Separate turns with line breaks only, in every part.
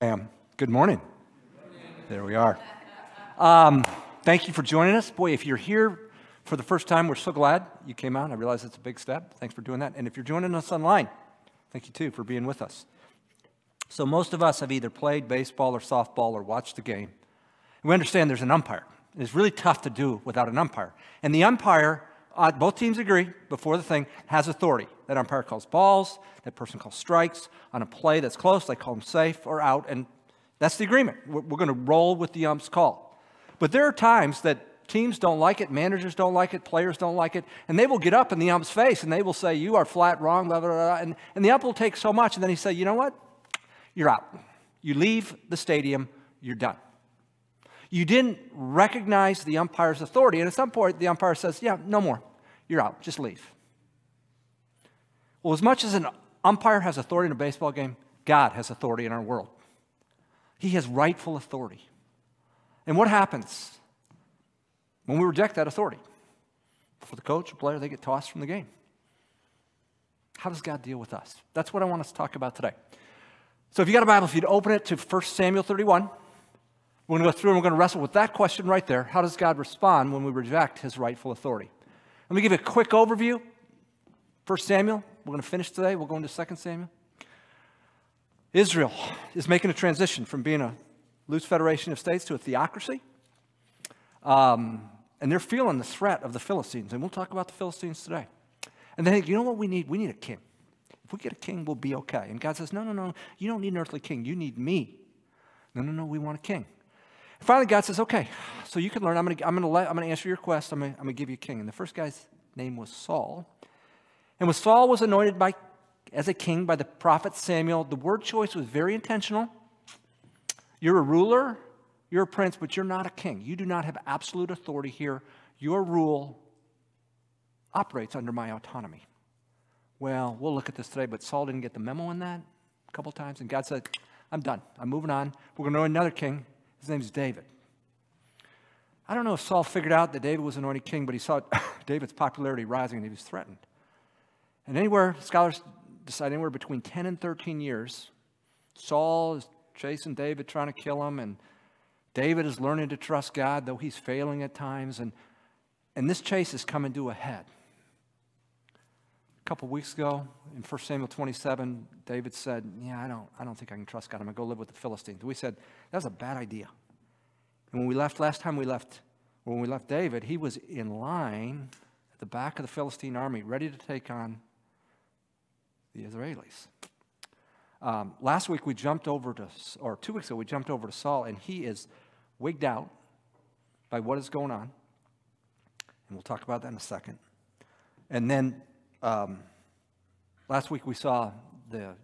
Bam. Good morning. There we are. Um, thank you for joining us. Boy, if you're here for the first time, we're so glad you came out. I realize it's a big step. Thanks for doing that. And if you're joining us online, thank you too for being with us. So, most of us have either played baseball or softball or watched the game. We understand there's an umpire. It's really tough to do without an umpire. And the umpire, uh, both teams agree before the thing, has authority. That umpire calls balls, that person calls strikes. On a play that's close, they call them safe or out. And that's the agreement. We're, we're going to roll with the ump's call. But there are times that teams don't like it, managers don't like it, players don't like it, and they will get up in the ump's face and they will say, You are flat wrong, blah, blah, blah. And, and the ump will take so much, and then he say, You know what? You're out. You leave the stadium, you're done. You didn't recognize the umpire's authority, and at some point the umpire says, Yeah, no more. You're out. Just leave. Well, as much as an umpire has authority in a baseball game, God has authority in our world. He has rightful authority. And what happens when we reject that authority? For the coach or player, they get tossed from the game. How does God deal with us? That's what I want us to talk about today. So if you got a Bible, if you'd open it to 1 Samuel 31, we're going to go through and we're going to wrestle with that question right there. How does God respond when we reject his rightful authority? Let me give you a quick overview. First Samuel, we're going to finish today. We'll go into 2 Samuel. Israel is making a transition from being a loose federation of states to a theocracy. Um, and they're feeling the threat of the Philistines. And we'll talk about the Philistines today. And they think, you know what we need? We need a king. If we get a king, we'll be okay. And God says, no, no, no, you don't need an earthly king. You need me. No, no, no, we want a king. Finally, God says, okay, so you can learn. I'm going to I'm gonna I'm gonna answer your request. I'm going to give you a king. And the first guy's name was Saul. And when Saul was anointed by, as a king by the prophet Samuel, the word choice was very intentional. You're a ruler, you're a prince, but you're not a king. You do not have absolute authority here. Your rule operates under my autonomy. Well, we'll look at this today, but Saul didn't get the memo on that a couple times, and God said, I'm done. I'm moving on. We're going to know another king. His name's David. I don't know if Saul figured out that David was anointed king, but he saw David's popularity rising and he was threatened. And anywhere, scholars decide anywhere between 10 and 13 years, Saul is chasing David, trying to kill him, and David is learning to trust God, though he's failing at times. And, and this chase is coming to a head. Couple weeks ago, in 1 Samuel 27, David said, Yeah, I don't, I don't think I can trust God. I'm going to go live with the Philistines. We said, That was a bad idea. And when we left, last time we left, when we left David, he was in line at the back of the Philistine army, ready to take on the Israelis. Um, last week we jumped over to, or two weeks ago, we jumped over to Saul, and he is wigged out by what is going on. And we'll talk about that in a second. And then um, last week we saw the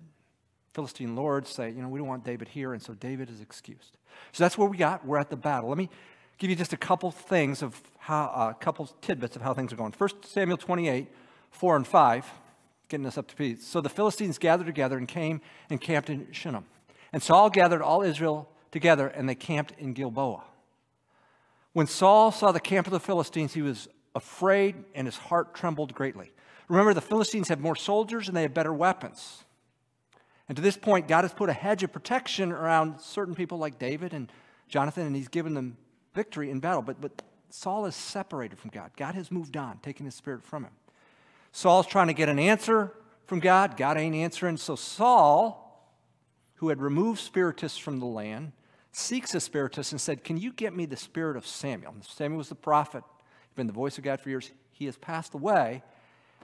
Philistine lords say, you know, we don't want David here, and so David is excused. So that's where we got. We're at the battle. Let me give you just a couple things of how, a uh, couple tidbits of how things are going. First Samuel 28, 4 and 5 getting us up to speed. So the Philistines gathered together and came and camped in Shunem. And Saul gathered all Israel together and they camped in Gilboa. When Saul saw the camp of the Philistines, he was afraid and his heart trembled greatly. Remember, the Philistines have more soldiers and they have better weapons. And to this point, God has put a hedge of protection around certain people like David and Jonathan, and he's given them victory in battle. But, but Saul is separated from God. God has moved on, taking his spirit from him. Saul's trying to get an answer from God. God ain't answering. So Saul, who had removed spiritists from the land, seeks a spiritist and said, Can you get me the spirit of Samuel? And Samuel was the prophet, he'd been the voice of God for years. He has passed away.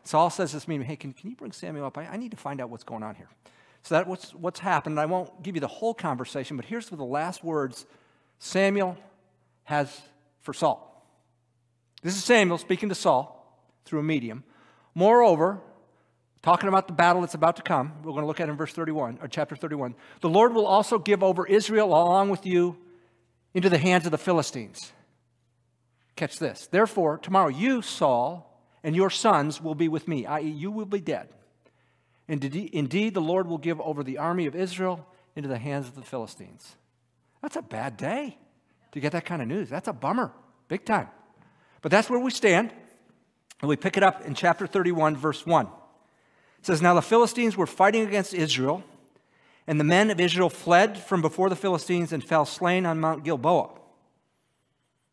Saul says this meeting, Hey, can, can you bring Samuel up? I, I need to find out what's going on here. So that's what's, what's happened. I won't give you the whole conversation, but here's the last words Samuel has for Saul. This is Samuel speaking to Saul through a medium. Moreover, talking about the battle that's about to come, we're going to look at in verse 31, or chapter 31. The Lord will also give over Israel along with you into the hands of the Philistines. Catch this. Therefore, tomorrow you, Saul, and your sons will be with me, i.e., you will be dead. And indeed, the Lord will give over the army of Israel into the hands of the Philistines. That's a bad day to get that kind of news. That's a bummer, big time. But that's where we stand. And we pick it up in chapter 31, verse 1. It says, Now the Philistines were fighting against Israel, And the men of Israel fled from before the Philistines and fell slain on Mount Gilboa.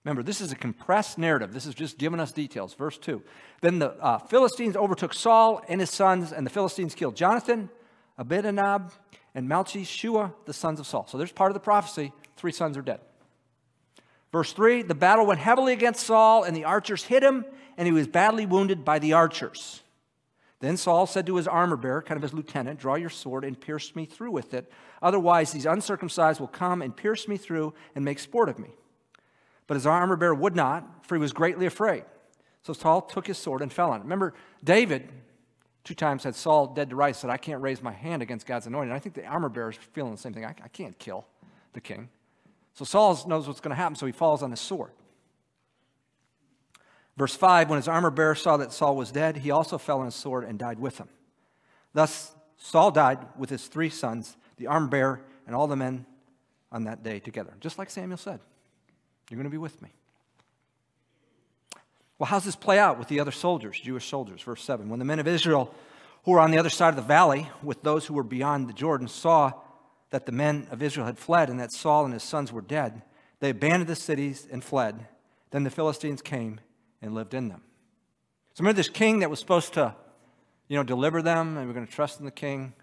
Remember, this is a compressed narrative. This is just giving us details. Verse 2. Then the uh, Philistines overtook Saul and his sons, and the Philistines killed Jonathan, Abinadab, and Malchi Shua, the sons of Saul. So there's part of the prophecy. Three sons are dead. Verse 3 The battle went heavily against Saul, and the archers hit him, and he was badly wounded by the archers. Then Saul said to his armor bearer, kind of his lieutenant, Draw your sword and pierce me through with it. Otherwise, these uncircumcised will come and pierce me through and make sport of me. But his armor bearer would not, for he was greatly afraid. So Saul took his sword and fell on it. Remember, David two times had Saul dead to rights, said, I can't raise my hand against God's anointed. And I think the armor bearer is feeling the same thing. I, I can't kill the king. So Saul knows what's going to happen, so he falls on his sword. Verse 5 When his armor bearer saw that Saul was dead, he also fell on his sword and died with him. Thus, Saul died with his three sons, the armor bearer, and all the men on that day together. Just like Samuel said, You're going to be with me. Well, how's this play out with the other soldiers, Jewish soldiers? Verse 7 When the men of Israel who were on the other side of the valley with those who were beyond the Jordan saw that the men of Israel had fled and that Saul and his sons were dead, they abandoned the cities and fled. Then the Philistines came and lived in them. So remember this king that was supposed to, you know, deliver them and we're going to trust in the king?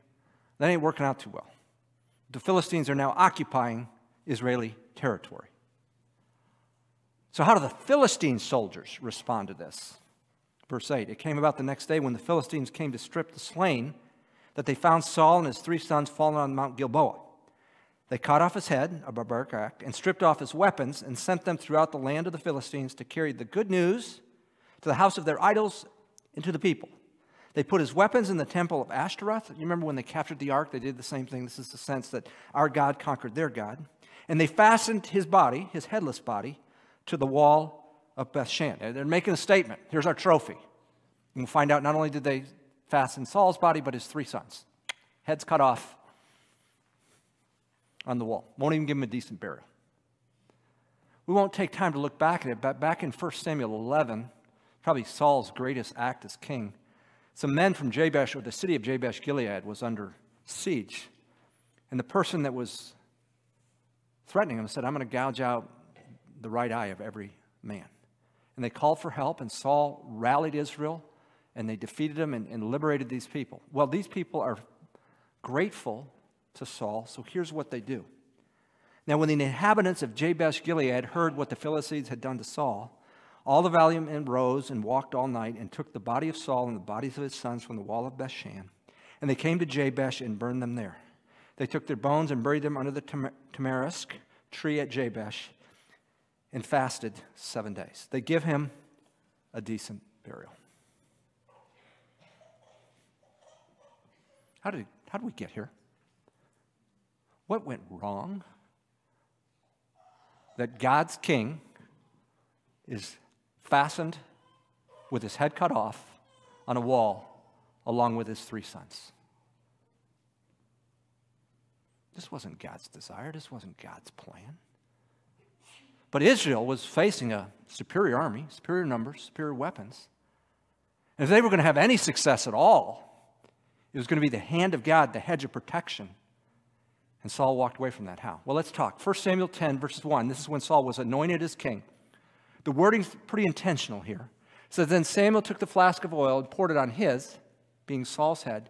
That ain't working out too well. The Philistines are now occupying Israeli territory. So, how do the Philistine soldiers respond to this? Verse 8 It came about the next day when the Philistines came to strip the slain that they found Saul and his three sons fallen on Mount Gilboa. They cut off his head, a barbaric act, and stripped off his weapons and sent them throughout the land of the Philistines to carry the good news to the house of their idols and to the people. They put his weapons in the temple of Ashtaroth. You remember when they captured the ark, they did the same thing. This is the sense that our God conquered their God. And they fastened his body, his headless body, to the wall of Bethshan. They're making a statement. Here's our trophy. And we'll find out not only did they fasten Saul's body, but his three sons. Heads cut off on the wall. Won't even give him a decent burial. We won't take time to look back at it, but back in 1 Samuel 11, probably Saul's greatest act as king, some men from Jabesh, or the city of Jabesh Gilead, was under siege. And the person that was threatening him said, I'm going to gouge out the right eye of every man. And they called for help, and Saul rallied Israel and they defeated them and, and liberated these people. Well, these people are grateful to Saul, so here's what they do. Now, when the inhabitants of Jabesh Gilead heard what the Philistines had done to Saul, all the valiant men rose and walked all night and took the body of Saul and the bodies of his sons from the wall of Bethshan. And they came to Jabesh and burned them there. They took their bones and buried them under the tamarisk tree at Jabesh and fasted seven days. They give him a decent burial. How did, how did we get here? What went wrong? That God's king is fastened with his head cut off on a wall along with his three sons. This wasn't God's desire, this wasn't God's plan. But Israel was facing a superior army, superior numbers, superior weapons. And if they were going to have any success at all, it was going to be the hand of God, the hedge of protection. And Saul walked away from that. How? Well, let's talk. 1 Samuel 10, verses 1. This is when Saul was anointed as king. The wording's pretty intentional here. It says, Then Samuel took the flask of oil and poured it on his, being Saul's head,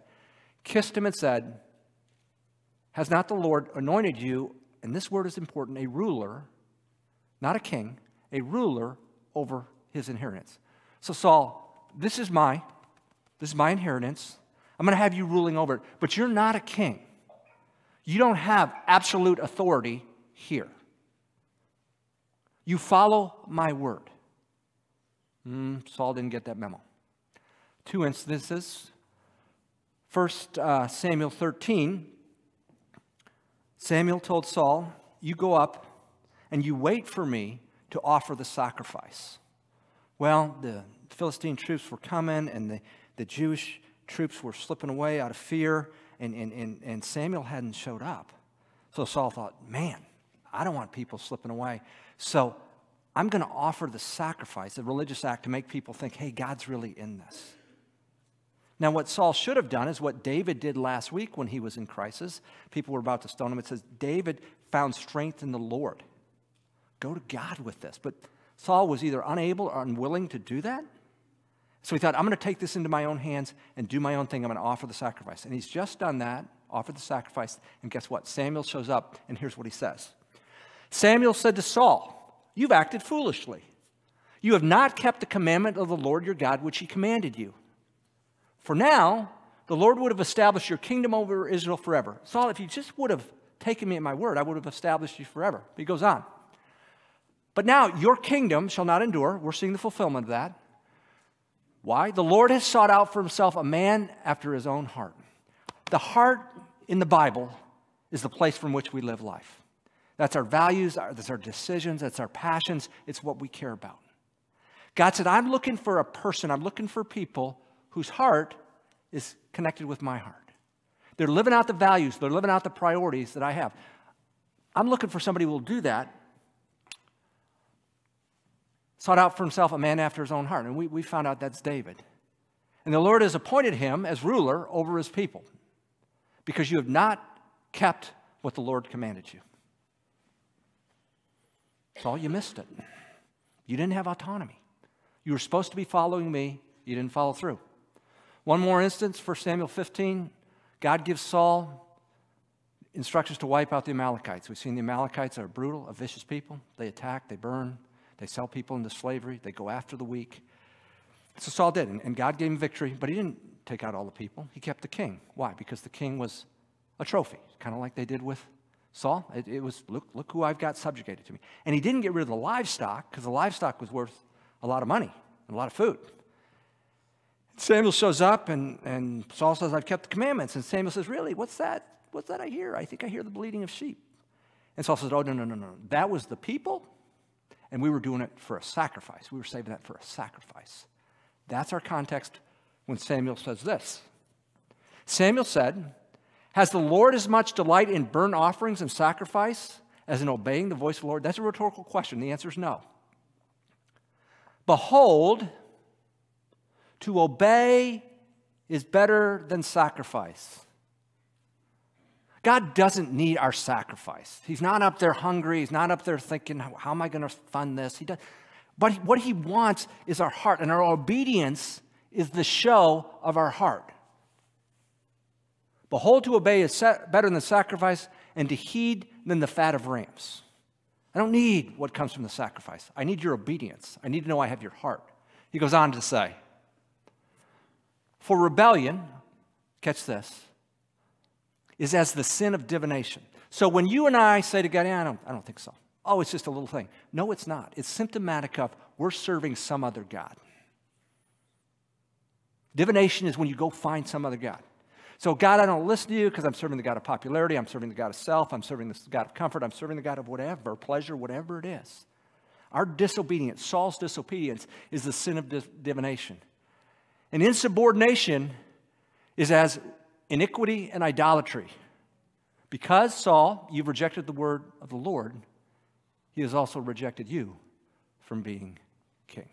kissed him, and said, Has not the Lord anointed you, and this word is important, a ruler, not a king, a ruler over his inheritance? So, Saul, this is my, this is my inheritance. I'm going to have you ruling over it. But you're not a king. You don't have absolute authority here. You follow my word. Mm, Saul didn't get that memo. Two instances. First, uh, Samuel 13. Samuel told Saul, You go up and you wait for me to offer the sacrifice. Well, the Philistine troops were coming and the, the Jewish troops were slipping away out of fear, and, and, and, and Samuel hadn't showed up. So Saul thought, man, I don't want people slipping away. So I'm going to offer the sacrifice, the religious act, to make people think, hey, God's really in this. Now, what Saul should have done is what David did last week when he was in crisis. People were about to stone him. It says, David found strength in the Lord. Go to God with this. But Saul was either unable or unwilling to do that. So he thought, I'm going to take this into my own hands and do my own thing. I'm going to offer the sacrifice. And he's just done that, offered the sacrifice. And guess what? Samuel shows up, and here's what he says Samuel said to Saul, You've acted foolishly. You have not kept the commandment of the Lord your God, which he commanded you. For now, the Lord would have established your kingdom over Israel forever. Saul, if you just would have taken me at my word, I would have established you forever. But he goes on. But now your kingdom shall not endure. We're seeing the fulfillment of that. Why? The Lord has sought out for himself a man after his own heart. The heart in the Bible is the place from which we live life. That's our values, that's our decisions, that's our passions, it's what we care about. God said, I'm looking for a person, I'm looking for people whose heart is connected with my heart. They're living out the values, they're living out the priorities that I have. I'm looking for somebody who will do that. Sought out for himself a man after his own heart. And we, we found out that's David. And the Lord has appointed him as ruler over his people because you have not kept what the Lord commanded you. Saul, you missed it. You didn't have autonomy. You were supposed to be following me, you didn't follow through. One more instance, 1 Samuel 15, God gives Saul instructions to wipe out the Amalekites. We've seen the Amalekites are brutal, a vicious people. They attack, they burn, they sell people into slavery, they go after the weak. So Saul did, and God gave him victory, but he didn't take out all the people. He kept the king. Why? Because the king was a trophy, kind of like they did with Saul. It, it, was, look, look who I've got subjugated to me. And he didn't get rid of the livestock because the livestock was worth a lot of money and a lot of food. Samuel shows up and, and Saul says, I've kept the commandments. And Samuel says, Really? What's that? What's that I hear? I think I hear the bleating of sheep. And Saul says, Oh, no, no, no, no. That was the people, and we were doing it for a sacrifice. We were saving that for a sacrifice. That's our context when Samuel says this. Samuel said, Has the Lord as much delight in burnt offerings and sacrifice as in obeying the voice of the Lord? That's a rhetorical question. The answer is no. Behold, to obey is better than sacrifice. God doesn't need our sacrifice. He's not up there hungry. He's not up there thinking, how am I going to fund this? He does. But what he wants is our heart, and our obedience is the show of our heart. Behold, to obey is better than sacrifice, and to heed than the fat of rams. I don't need what comes from the sacrifice. I need your obedience. I need to know I have your heart. He goes on to say, For rebellion, catch this, is as the sin of divination. So when you and I say to God, yeah, I don't, I don't think so. Oh, it's just a little thing. No, it's not. It's symptomatic of we're serving some other God. Divination is when you go find some other God. So, God, I don't listen to you because I'm serving the God of popularity. I'm serving the God of self. I'm serving the God of comfort. I'm serving the God of whatever, pleasure, whatever it is. Our disobedience, Saul's disobedience, is the sin of divination. And insubordination is as iniquity and idolatry. Because, Saul, you've rejected the word of the Lord, he has also rejected you from being king.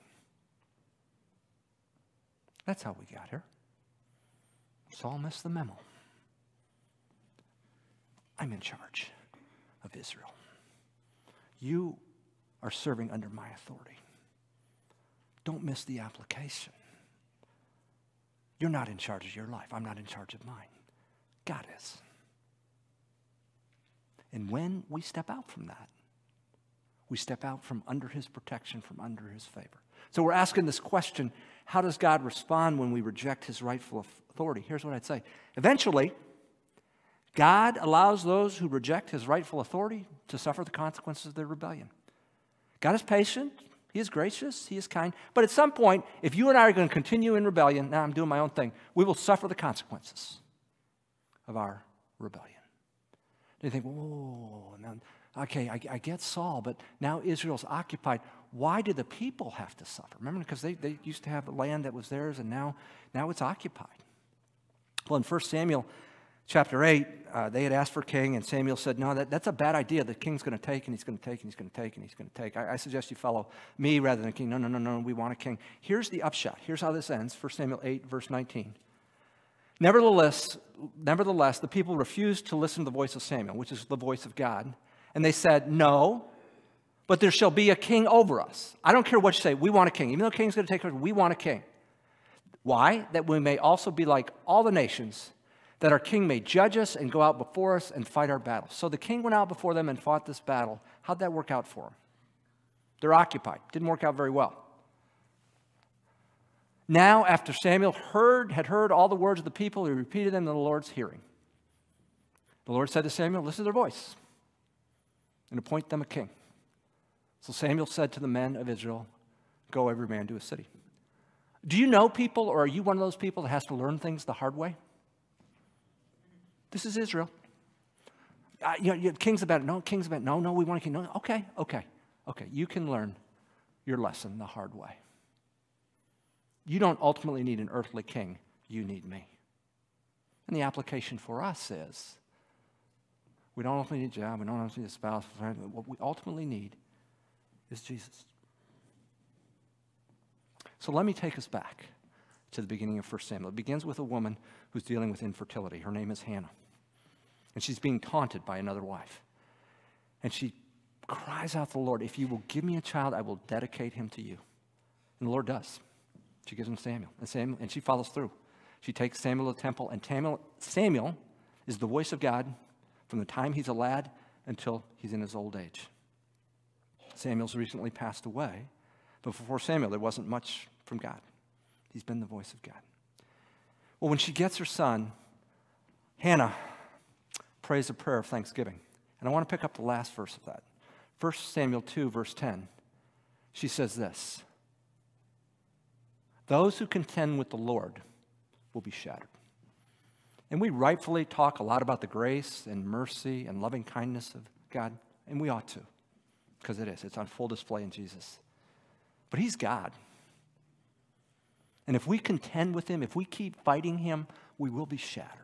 That's how we got here. Saul missed the memo. I'm in charge of Israel. You are serving under my authority. Don't miss the application. You're not in charge of your life. I'm not in charge of mine. God is. And when we step out from that, we step out from under his protection, from under his favor. So we're asking this question how does God respond when we reject his rightful authority? Here's what I'd say. Eventually, God allows those who reject his rightful authority to suffer the consequences of their rebellion. God is patient, he is gracious, he is kind, but at some point, if you and I are going to continue in rebellion, now I'm doing my own thing, we will suffer the consequences of our rebellion. You think, whoa, now, okay, I, I get Saul, but now Israel's occupied why do the people have to suffer? Remember, because they, they used to have land that was theirs and now, now it's occupied. Well, in 1 Samuel chapter 8, uh, they had asked for king, and Samuel said, No, that, that's a bad idea. The king's going to take, and he's going to take, and he's going to take, and he's going to take. I, I, suggest you follow me rather than king. No, no, no, no, we want a king. Here's the upshot. Here's how this ends 1 Samuel 8, verse 19. Nevertheless, nevertheless, the people refused to listen to the voice of Samuel, which is the voice of God. And they said, No, but there shall be a king over us. I don't care what you say, we want a king. Even though king's going to take over, we want a king. Why? That we may also be like all the nations, that our king may judge us and go out before us and fight our battle. So the king went out before them and fought this battle. How'd that work out for them? They're occupied. Didn't work out very well. Now, after Samuel heard, had heard all the words of the people, he repeated them in the Lord's hearing. The Lord said to Samuel, Listen to their voice and appoint them a king. So Samuel said to the men of Israel, Go every man to his city. Do you know people, or are you one of those people that has to learn things the hard way? This is Israel. Uh, you know, you king's about it. no, king's about it. no, no, we want a king. No, okay, okay, okay. You can learn your lesson the hard way. You don't ultimately need an earthly king, you need me. And the application for us is we don't ultimately need a job, we don't ultimately need a spouse. What we ultimately need is Jesus. So let me take us back to the beginning of 1 Samuel. It begins with a woman who's dealing with infertility. Her name is Hannah. And she's being taunted by another wife. And she cries out to the Lord, If you will give me a child, I will dedicate him to you. And the Lord does. She gives him Samuel. And, Samuel, and she follows through. She takes Samuel to the temple, and Samuel, Samuel is the voice of God from the time he's a lad until he's in his old age. Samuel's recently passed away, but before Samuel, there wasn't much from God. He's been the voice of God. Well, when she gets her son, Hannah prays a prayer of thanksgiving. And I want to pick up the last verse of that. 1 Samuel 2, verse 10. She says this Those who contend with the Lord will be shattered. And we rightfully talk a lot about the grace and mercy and loving kindness of God, and we ought to, because it is. It's on full display in Jesus. But He's God. And if we contend with him, if we keep fighting him, we will be shattered.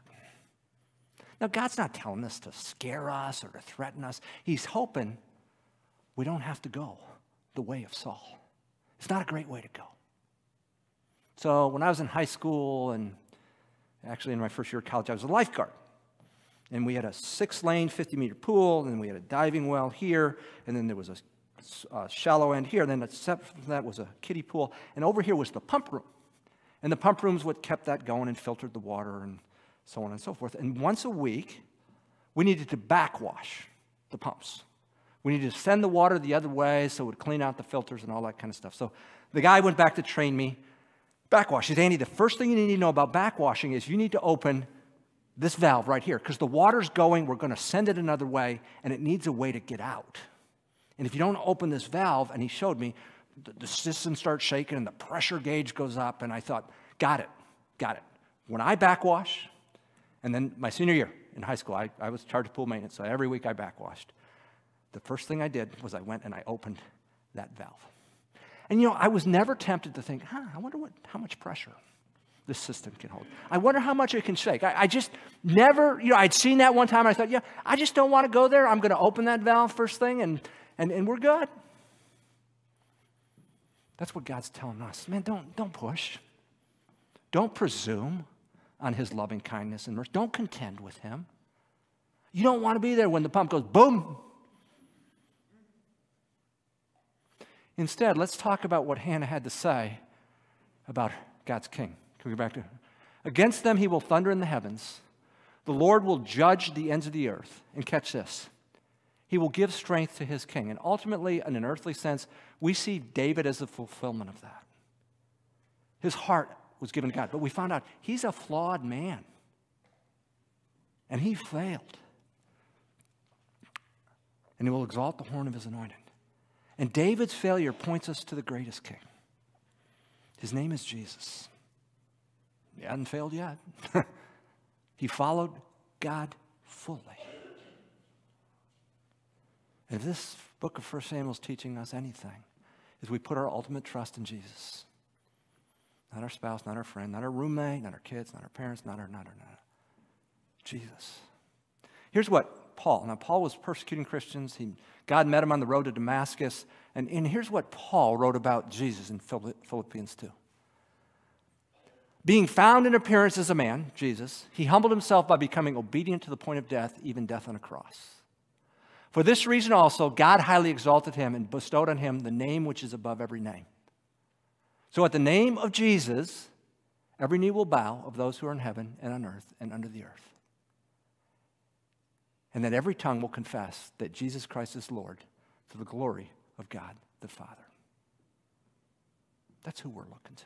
Now, God's not telling us to scare us or to threaten us. He's hoping we don't have to go the way of Saul. It's not a great way to go. So, when I was in high school and actually in my first year of college, I was a lifeguard. And we had a six lane, 50 meter pool, and we had a diving well here, and then there was a, a shallow end here, and then except from that was a kiddie pool, and over here was the pump room. And the pump room's what kept that going and filtered the water and so on and so forth. And once a week, we needed to backwash the pumps. We needed to send the water the other way so it would clean out the filters and all that kind of stuff. So the guy went back to train me. Backwash. He said, Andy, the first thing you need to know about backwashing is you need to open this valve right here because the water's going, we're going to send it another way, and it needs a way to get out. And if you don't open this valve, and he showed me, the, the system starts shaking and the pressure gauge goes up. And I thought, got it, got it. When I backwash, and then my senior year in high school, I, I was charged pool maintenance, so every week I backwashed. The first thing I did was I went and I opened that valve. And you know, I was never tempted to think, huh, I wonder what, how much pressure this system can hold. I wonder how much it can shake. I, I, just never, you know, I'd seen that one time I thought, yeah, I just don't want to go there. I'm going to open that valve first thing and, and, and we're good. That's what God's telling us. Man, don't, don't push. Don't presume on his loving kindness and mercy. Don't contend with him. You don't want to be there when the pump goes boom. Instead, let's talk about what Hannah had to say about God's king. Can we go back to Against them he will thunder in the heavens. The Lord will judge the ends of the earth. And catch this he will give strength to his king. And ultimately, in an earthly sense, we see David as the fulfillment of that. His heart was given to God, but we found out he's a flawed man. And he failed. And he will exalt the horn of his anointed. And David's failure points us to the greatest king. His name is Jesus. He hadn't failed yet. he followed God fully. If this book of 1 Samuel is teaching us anything, is we put our ultimate trust in Jesus. Not our spouse, not our friend, not our roommate, not our kids, not our parents, not our, not our, not our. Jesus. Here's what Paul, now Paul was persecuting Christians. He, God met him on the road to Damascus. And, and here's what Paul wrote about Jesus in Philippians 2. Being found in appearance as a man, Jesus, he humbled himself by becoming obedient to the point of death, even death on a cross. For this reason also, God highly exalted him and bestowed on him the name which is above every name. So at the name of Jesus, every knee will bow of those who are in heaven and on earth and under the earth. And that every tongue will confess that Jesus Christ is Lord to the glory of God the Father. That's who we're looking to.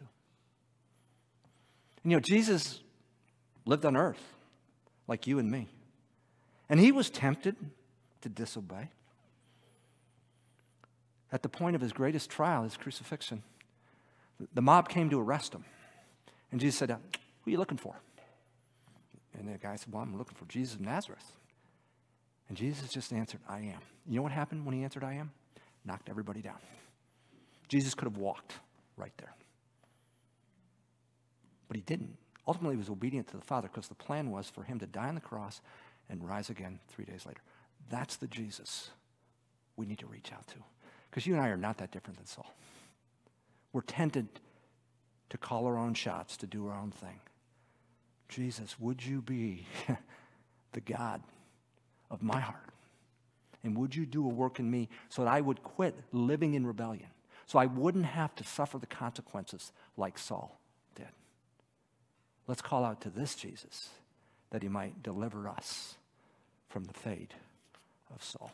And you know, Jesus lived on earth like you and me. And he was tempted to disobey. At the point of his greatest trial, his crucifixion, the mob came to arrest him. And Jesus said, uh, Who are you looking for? And the guy said, Well, I'm looking for Jesus of Nazareth. And Jesus just answered, I am. You know what happened when he answered, I am? Knocked everybody down. Jesus could have walked right there. But he didn't. Ultimately, he was obedient to the Father because the plan was for him to die on the cross and rise again three days later. That's the Jesus we need to reach out to. Because you and I are not that different than Saul. We're tempted to call our own shots, to do our own thing. Jesus, would you be the God of my heart? And would you do a work in me so that I would quit living in rebellion? So I wouldn't have to suffer the consequences like Saul did. Let's call out to this Jesus that he might deliver us from the fate of Saul.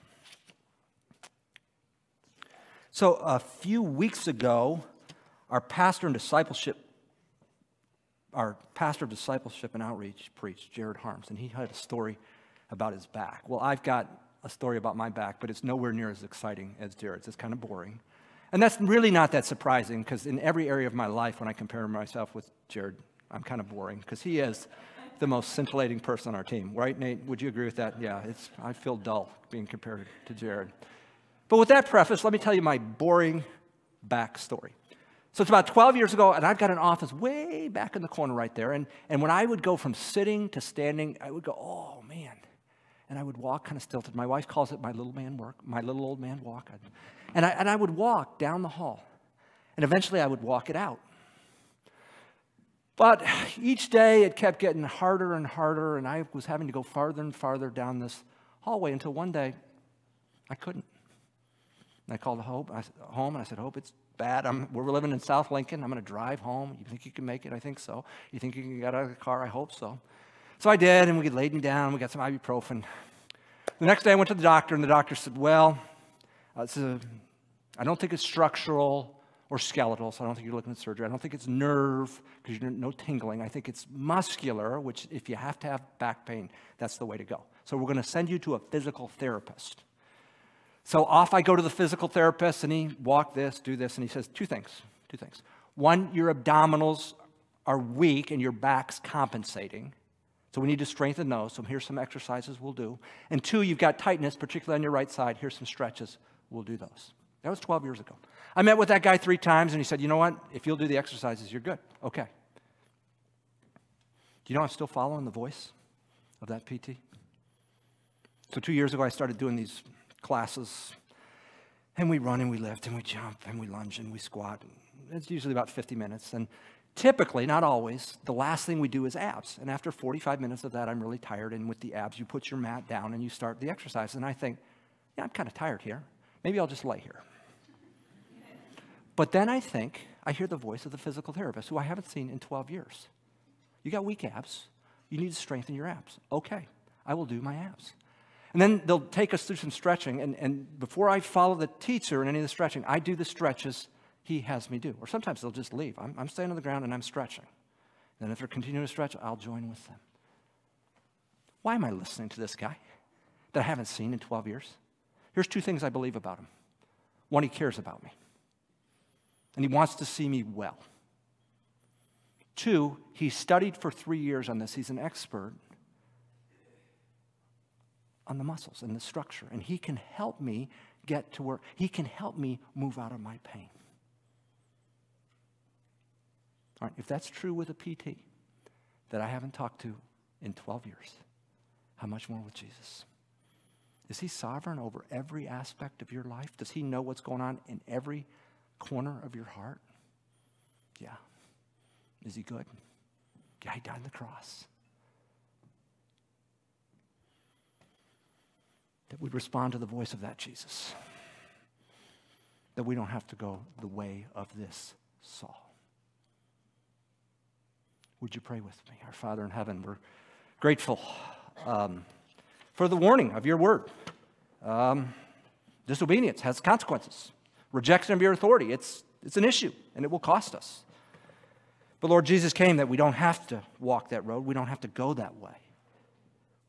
So, a few weeks ago, our pastor and discipleship, our pastor of discipleship and outreach preached, Jared Harms, and he had a story about his back. Well, I've got a story about my back, but it's nowhere near as exciting as Jared's. It's kind of boring. And that's really not that surprising because in every area of my life, when I compare myself with Jared, I'm kind of boring because he is the most scintillating person on our team, right, Nate? Would you agree with that? Yeah, it's, I feel dull being compared to Jared. But with that preface, let me tell you my boring backstory. So it's about 12 years ago, and I've got an office way back in the corner right there. And, and when I would go from sitting to standing, I would go, oh man. And I would walk kind of stilted. My wife calls it my little man work, my little old man walk. And I, and I would walk down the hall. And eventually I would walk it out. But each day it kept getting harder and harder, and I was having to go farther and farther down this hallway until one day I couldn't. And I called Hope, I, home and I said, Hope, it's bad. I'm, we're living in South Lincoln. I'm going to drive home. You think you can make it? I think so. You think you can get out of the car? I hope so. So I did, and we get laid me down. We got some ibuprofen. The next day I went to the doctor, and the doctor said, Well, uh, a, I don't think it's structural or skeletal, so I don't think you're looking at surgery. I don't think it's nerve, because you're no tingling. I think it's muscular, which if you have to have back pain, that's the way to go. So we're going to send you to a physical therapist. So off I go to the physical therapist, and he walk this, do this, and he says two things. Two things. One, your abdominals are weak and your back's compensating. So we need to strengthen those. So here's some exercises we'll do. And two, you've got tightness, particularly on your right side. Here's some stretches. We'll do those. That was 12 years ago. I met with that guy three times and he said, You know what? If you'll do the exercises, you're good. Okay. Do you know I'm still following the voice of that PT? So two years ago, I started doing these classes. And we run and we lift and we jump and we lunge and we squat. It's usually about 50 minutes. And typically, not always, the last thing we do is abs. And after 45 minutes of that, I'm really tired. And with the abs, you put your mat down and you start the exercise. And I think, yeah, I'm kind of tired here. Maybe I'll just lay here. But then I think, I hear the voice of the physical therapist, who I haven't seen in 12 years. You got weak abs. You need to strengthen your abs. Okay, I will do my abs. And then they'll take us through some stretching. And, and before I follow the teacher in any of the stretching, I do the stretches he has me do. Or sometimes they'll just leave. I'm, I'm staying on the ground and I'm stretching. And if they're continuing to stretch, I'll join with them. Why am I listening to this guy that I haven't seen in 12 years? Here's two things I believe about him one, he cares about me and he wants to see me well. Two, he studied for three years on this. He's an expert on the muscles and the structure, and he can help me get to where he can help me move out of my pain. All right, if that's true with a PT that I haven't talked to in 12 years, how much more with Jesus? Is he sovereign over every aspect of your life? Does he know what's going on in every corner of your heart? Yeah. Is he good? Yeah, he died on the cross. That we respond to the voice of that Jesus. That we don't have to go the way of this Saul. Would you pray with me? Our Father in heaven, we're grateful um, for the warning of your word. Um, disobedience has consequences. Rejection of your authority, it's, it's an issue, and it will cost us. But Lord Jesus came that we don't have to walk that road, we don't have to go that way.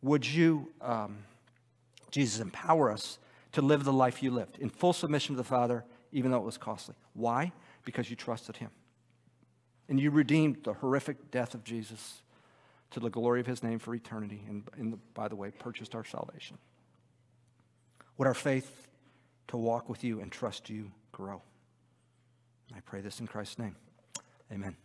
Would you, um, Jesus, empower us to live the life you lived in full submission to the Father, even though it was costly? Why? Because you trusted Him. And you redeemed the horrific death of Jesus to the glory of His name for eternity, and, and by the way, purchased our salvation. Would our faith to walk with you and trust you grow? I pray this in Christ's name. Amen.